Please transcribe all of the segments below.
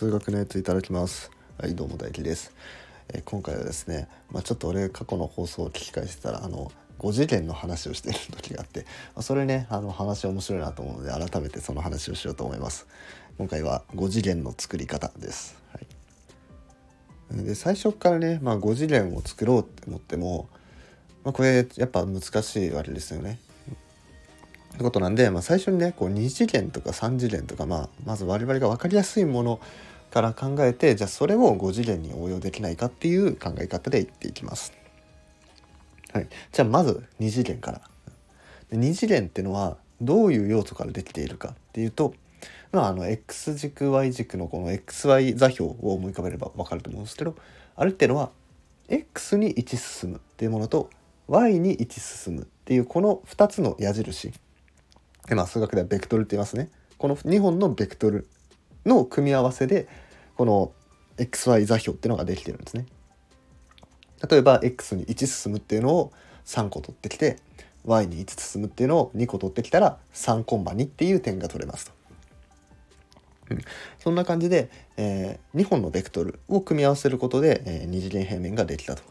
数学のやついただきます。はいどうも大輝です、え、今回はですねまあ、ちょっと俺過去の放送を聞き返してたらあの5次元の話をしてる時があって、ま、それねあの話面白いなと思うので改めてその話をしようと思います。今回は5次元の作り方です、はい、で最初からね、まあ、5次元を作ろうって思っても、まあ、これやっぱ難しいわけですよね。ってことなんで、まあ、最初にねこう2次元とか3次元とか、まあ、まず我々が分かりやすいものから考えてじゃあそれを5次元に応用できないかっていう考え方でいっていきます。はい、じゃあまず2次元から。2次元っていうのはどういう要素からできているかっていうと、まあ、あの x 軸 y 軸のこの xy 座標を思い浮かべれば分かると思うんですけどあれっていうのは x に1進むっていうものと y に1進むっていうこの2つの矢印でまあ、数学ではベクトルって言いますねこの2本のベクトルの組み合わせでこの xy 座標っていうのができてるんですね例えば x に1進むっていうのを3個取ってきて y に1進むっていうのを2個取ってきたら3コンマ2っていう点が取れますと。うん、そんな感じで、えー、2本のベクトルを組み合わせることで、えー、二次元平面ができたと。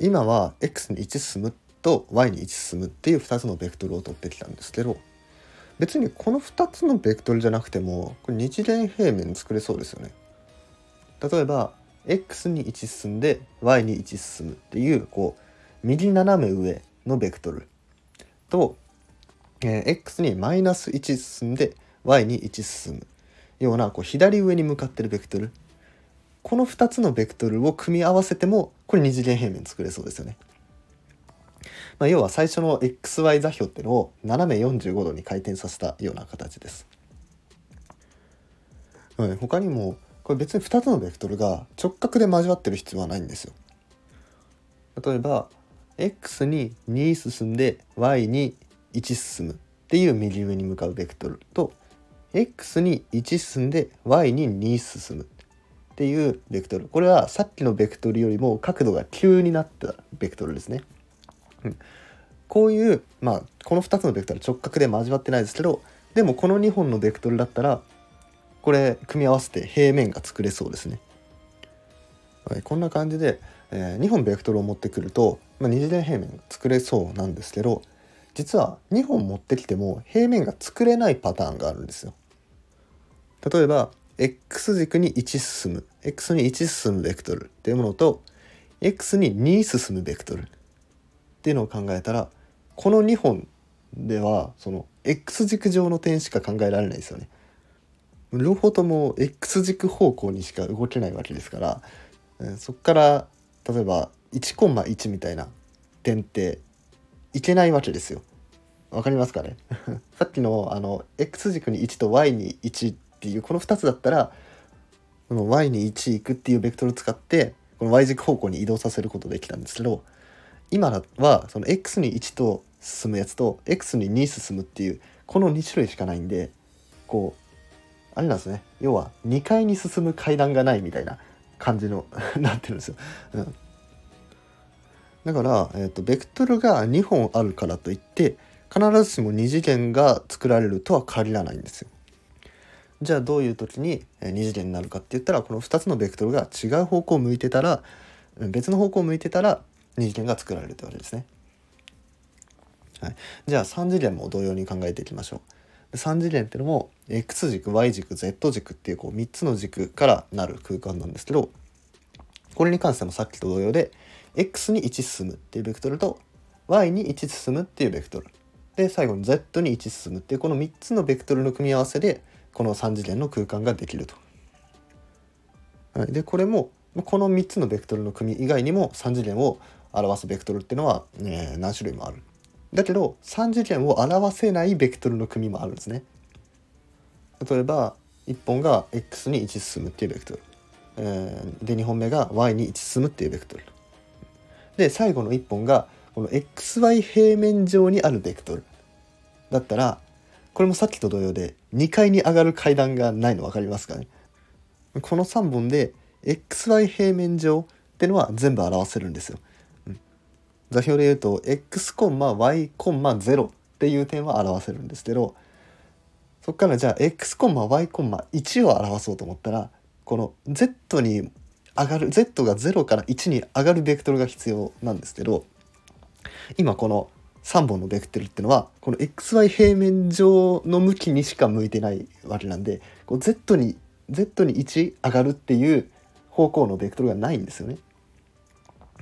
今は x に1進むと y に1進むっていう2つのベクトルを取ってきたんですけど別にこの2つのベクトルじゃなくてもこれ二次元平面作れそうですよね。例えば x に1進んで y に1進むっていうこう右斜め上のベクトルと、えー、x にマイナス1進んで y に1進むようなこう左上に向かってるベクトルこの2つのベクトルを組み合わせてもこれ二次元平面作れそうですよね。まあ、要は最初の XY 座標っていうのを斜め45度に回転させたような形です。はい、他にもこれ別に2つのベクトルが直角で交わってる必要はないんですよ。例えば x に2進んで y に1進むっていう右上に向かうベクトルと x に1進んで y に2進むっていうベクトルこれはさっきのベクトルよりも角度が急になったベクトルですね。こういう、まあ、この2つのベクトル直角で交わってないですけどでもこの2本のベクトルだったらこれ組み合わせて平面が作れそうですね。はい、こんな感じで、えー、2本ベクトルを持ってくると、まあ、二次元平面が作れそうなんですけど実は2本持ってきても平面が作れないパターンがあるんですよ。例えば x 軸に1進む x に1進むベクトルっていうものと x に2進むベクトルっていうのを考えたらこの2本ではその X 軸上の点しか考えられないですよね。両方とも X 軸方向にしか動けないわけですから、そこから例えば1コンマ1みたいな点っていけないわけですよ。わかりますかね？さっきのあの X 軸に1と Y に1っていうこの2つだったらこの Y に1行くっていうベクトルを使ってこの Y 軸方向に移動させることできたんですけど今はその x に1と進むやつと x に2進むっていうこの2種類しかないんでこうあれなんですね要は2階に進む階段がないみたいな感じの なってるんですよ。うん、だから、えーと、ベクトルが2本あるからといって必ずしも2次元が作られるとは限らないんですよ。じゃあどういう時に2次元になるかって言ったらこの2つのベクトルが違う方向を向いてたら別の方向を向いてたら二次元が作られるというわけですね。はい、じゃあ3次元も同様に考えていきましょう。3次元っていうのも x 軸 y 軸 z 軸っていうこう3つの軸からなる空間なんですけどこれに関してもさっきと同様で x に1進むっていうベクトルと y に1進むっていうベクトルで最後に z に1進むっていうこの3つのベクトルの組み合わせでこの3次元の空間ができると。はい、でこれもこの3つのベクトルの組以外にも3次元を表すベクトルっていうのは、え、何種類もある。だけど3次元を表せないベクトルの組もあるんですね。例えば1本が x に1進むっていうベクトル。え、で2本目が y に1進むっていうベクトル。で最後の1本がこの xy 平面上にあるベクトル。だったらこれもさっきと同様で2階に上がる階段がないの分かりますかねこの3本で xy 平面上ってのは全部表せるんですよ。座標で言うと x コンマ y コンマ0っていう点は表せるんですけどそこからじゃあ x コンマ y コンマ1を表そうと思ったらこの z に上がる z が0から1に上がるベクトルが必要なんですけど今この3本のベクトルっていうのはこの xy 平面上の向きにしか向いてないわけなんでこう z に z に1上がるっていう方向のベクトルがないんですよね。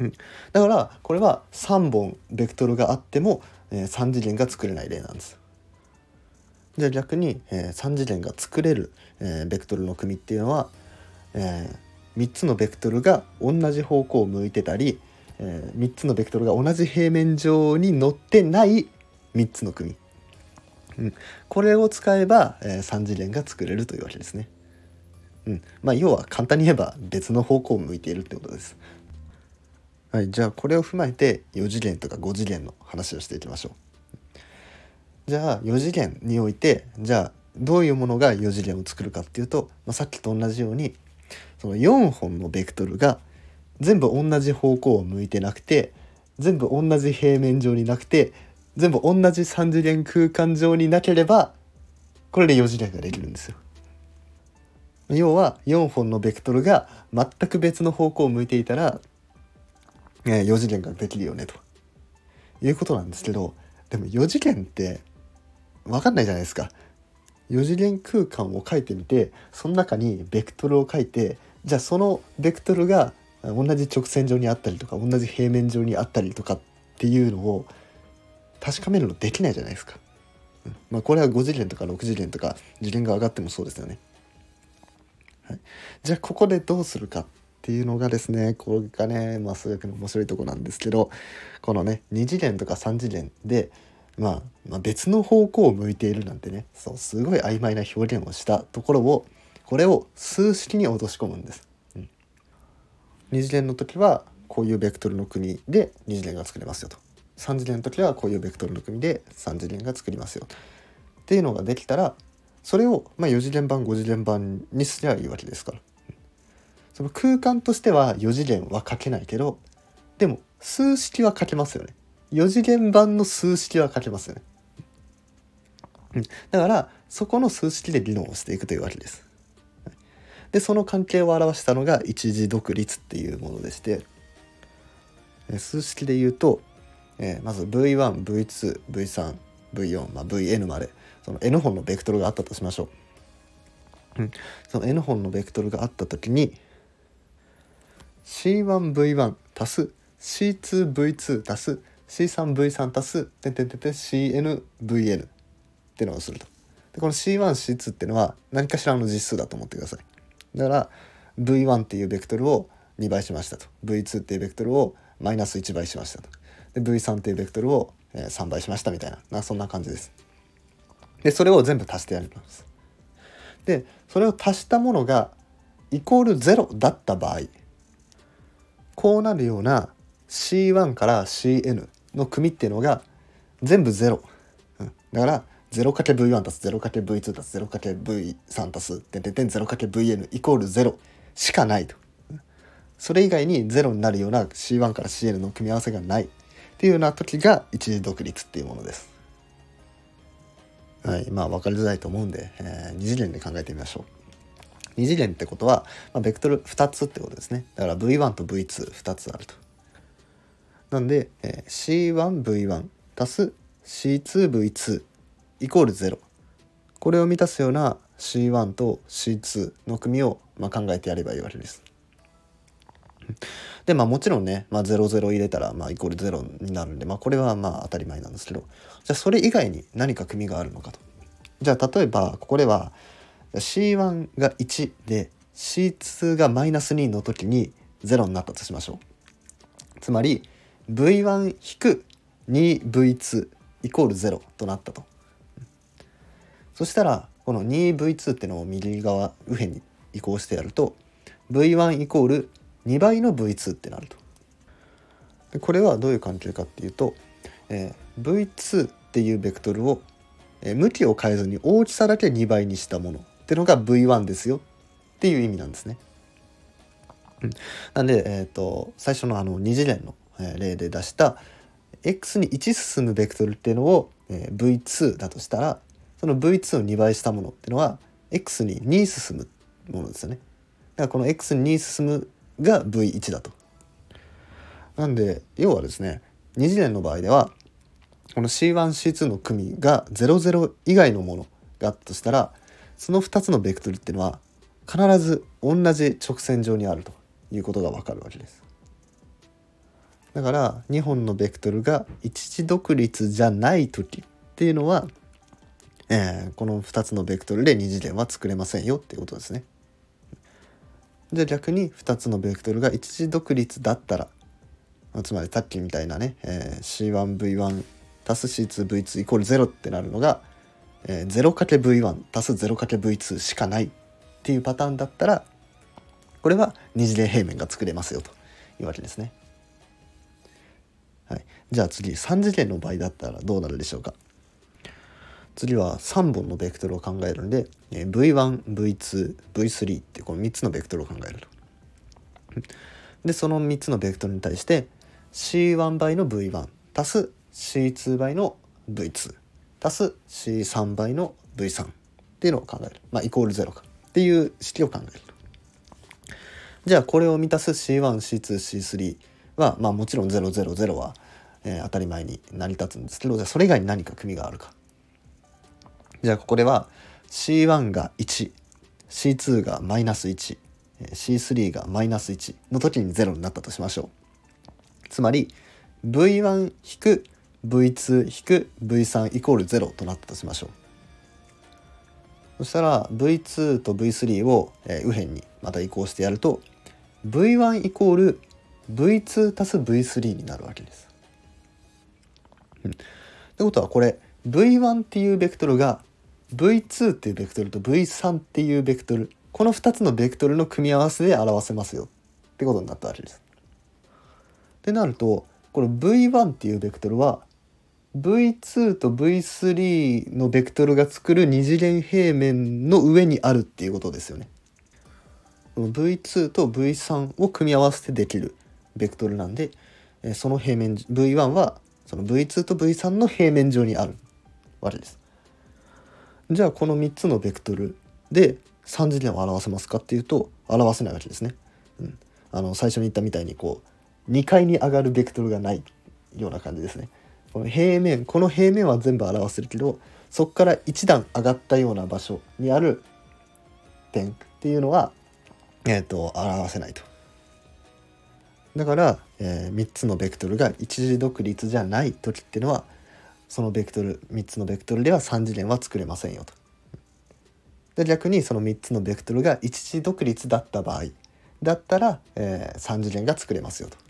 うん、だからこれは3本ベクトルがあっても、えー、3次元が作れない例なんです。じゃあ逆に、えー、3次元が作れる、えー、ベクトルの組っていうのは、えー、3つのベクトルが同じ方向を向いてたり、えー、3つのベクトルが同じ平面上に乗ってない3つの組、うん、これを使えば、えー、3次元が作れるというわけですね。うんまあ、要は簡単に言えば別の方向を向いているってことです。はい、じゃあこれを踏まえて4次元とか5次元の話をしていきましょう。じゃあ4次元においてじゃあどういうものが4次元を作るかっていうと、まあ、さっきと同じようにその4本のベクトルが全部同じ方向を向いてなくて全部同じ平面上になくて全部同じ3次元空間上になければこれで4次元ができるんですよ。要は4本のベクトルが全く別の方向を向いていたら、え、4次元ができるよねということなんですけどでも4次元って分かんないじゃないですか。4次元空間を書いてみてその中にベクトルを書いてじゃあそのベクトルが同じ直線上にあったりとか同じ平面上にあったりとかっていうのを確かめるのできないじゃないですか。うん、まあこれは5次元とか6次元とか次元が上がってもそうですよね。はい、じゃあここでどうするかていうのがですねこれがね、まあ、数学の面白いとこなんですけどこのね2次元とか3次元で、まあ、まあ別の方向を向いているなんてねそうすごい曖昧な表現をしたところをこれを数式に落とし込むんです。うん、2次元の時はこういうベクトルの組で2次元が作れますよと。3次元の時はこういうベクトルの組で3次元が作りますよっていうのができたらそれをまあ4次元版5次元版にすりゃいいわけですから。その空間としては4次元は書けないけどでも数式は書けますよね。4次元版の数式は書けますよね。うん、だからそこの数式で議論をしていくというわけです。でその関係を表したのが一次独立っていうものでして数式で言うと、えー、まず V1V2V3V4、まあ、Vn までその n 本のベクトルがあったとしましょう。うん、その n 本のベクトルがあった時に C1V1 足す C2V2 足す C3V3 足すてててて CNVN っていうのをすると。でこの C1C2 っていうのは何かしらの実数だと思ってください。だから V1 っていうベクトルを2倍しましたと V2 っていうベクトルをマイナス1倍しましたとで V3 っていうベクトルを3倍しましたみたいななそんな感じです。でそれを全部足してやります。でそれを足したものがイコール0だった場合こうなるような C1 から CN の組っていうのが全部0、うん、だから 0×V1 足す 0×V2 足す 0×V3 足す点点点 0×Vn イコール0しかないと。それ以外に0になるような C1 から CN の組み合わせがないっていうような時が一時独立っていうものです。はい、まあ分かりづらいと思うんで、えー、2次元で考えてみましょう。2次元ってことは、まあ、ベクトル2つってことですね。だから V1 と V22 つあると。なんで、えー、C1V1 足す C2V2 イコール0これを満たすような C1 と C2 の組をまあ考えてやればいいわけです。でまあもちろんね、まあ、00入れたらまあイコール0になるんで、まあ、これはまあ当たり前なんですけどじゃあそれ以外に何か組があるのかと。じゃあ例えばここでは C1 が1で C2 がマイナス2の時に0になったとしましょう。つまり V1-2V2 イコール0となったと。そしたらこの 2V2 ってのを右側右辺に移行してやると V1 イコール2倍の V2 ってなると。でこれはどういう関係かっていうと、えー、V2 っていうベクトルを、えー、向きを変えずに大きさだけ2倍にしたものってのが V1 ですよっていう意味なんですね。なんで、えーと、最初のあの2次元の、例で出した x に1進むベクトルっていうのを、え V2 だとしたらその v2 を2倍したものっていうのは x に2進むものですよね。だからこの x に2進むが v1 だと。なんで要はですね二次元の場合ではこの C1C2 の組が00以外のものがあったとしたらその2つのベクトルっていうのは必ず同じ直線上にあるということがわかるわけです。だから2本のベクトルが一時独立じゃない時っていうのは、えー、この2つのベクトルで二次元は作れませんよっていうことですね。じゃあ逆に2つのベクトルが一時独立だったらつまりさっきみたいなね、えー、C1V1 足す C2V2 イコール0ってなるのが、えー、0×V1 足す 0×V2 しかないっていうパターンだったらこれは二次元平面が作れますよというわけですね。はい、じゃあ次3次元の場合だったらどうなるでしょうか？次は3本のベクトルを考えるんで V1V2V3 ってこの3つのベクトルを考えると。でその3つのベクトルに対して C1 倍の V1 足す C2 倍の V2 足す C3 倍の V3 っていうのを考える。まあイコール0かっていう式を考える。じゃあこれを満たす C1C2C3 はまあもちろん000は、えー、当たり前に成り立つんですけどじゃあそれ以外に何か組があるか。じゃあここでは C1 が 1C2 がマイナス 1C3 がマイナス1の時に0になったとしましょう。つまり V1-V2-V3 イコール0となったとしましょう。そしたら V2 と V3 を、右辺にまた移行してやると V1 イコール V2 足す V3 になるわけです。うん、ってことはこれ V1 っていうベクトルが V2 っていうベクトルと V3 っていうベクトルこの2つのベクトルの組み合わせで表せますよってことになったわけです。ってなるとこの V1 っていうベクトルは V2 と V3 のベクトルが作る二次元平面の上にあるっていうことですよね。V2 と V3 を組み合わせてできるベクトルなんでその平面 V1 はその V2 と V3 の平面上にあるわけです。じゃあこの3つのベクトルで3次元を表せますかっていうと表せないわけですね。うん、あの最初に言ったみたいにこう2階に上がるベクトルがないような感じですね。この平面この平面は全部表せるけどそこから1段上がったような場所にある点っていうのは、えーと、表せないと。だから、えー、3つのベクトルが一時独立じゃない時っていうのはそのベクトル3つのベクトルでは3次元は作れませんよと。で逆にその3つのベクトルが一時独立だった場合だったら、えー、3次元が作れますよと。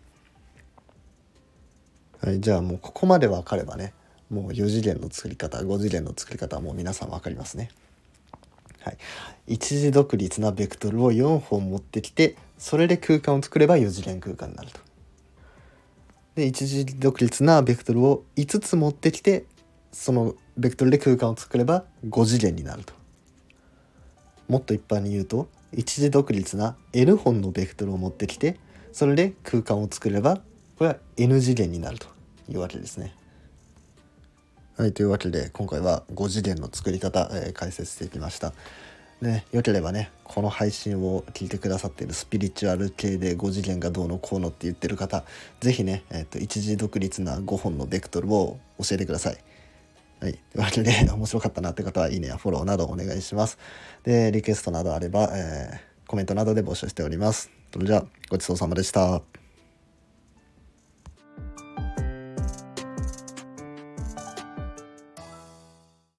はい、じゃあもうここまで分かればねもう4次元の作り方5次元の作り方はもう皆さん分かりますね。はい、一時独立なベクトルを4本持ってきてそれで空間を作れば4次元空間になると。で一時独立なベクトルを5つ持ってきてそのベクトルで空間を作れば5次元になると。もっと一般に言うと一時独立な N 本のベクトルを持ってきてそれで空間を作ればこれは N 次元になるというわけですね。はいというわけで今回は5次元の作り方、えー、解説していきました。ね、よければねこの配信を聞いてくださっているスピリチュアル系で5次元がどうのこうのって言ってる方是非ね、えーと、一時独立な5本のベクトルを教えてください。はい。というわけで、面白かったなって方は、いいねやフォローなどお願いします。で、リクエストなどあれば、えー、コメントなどで募集しております。それじゃあ、ごちそうさまでした。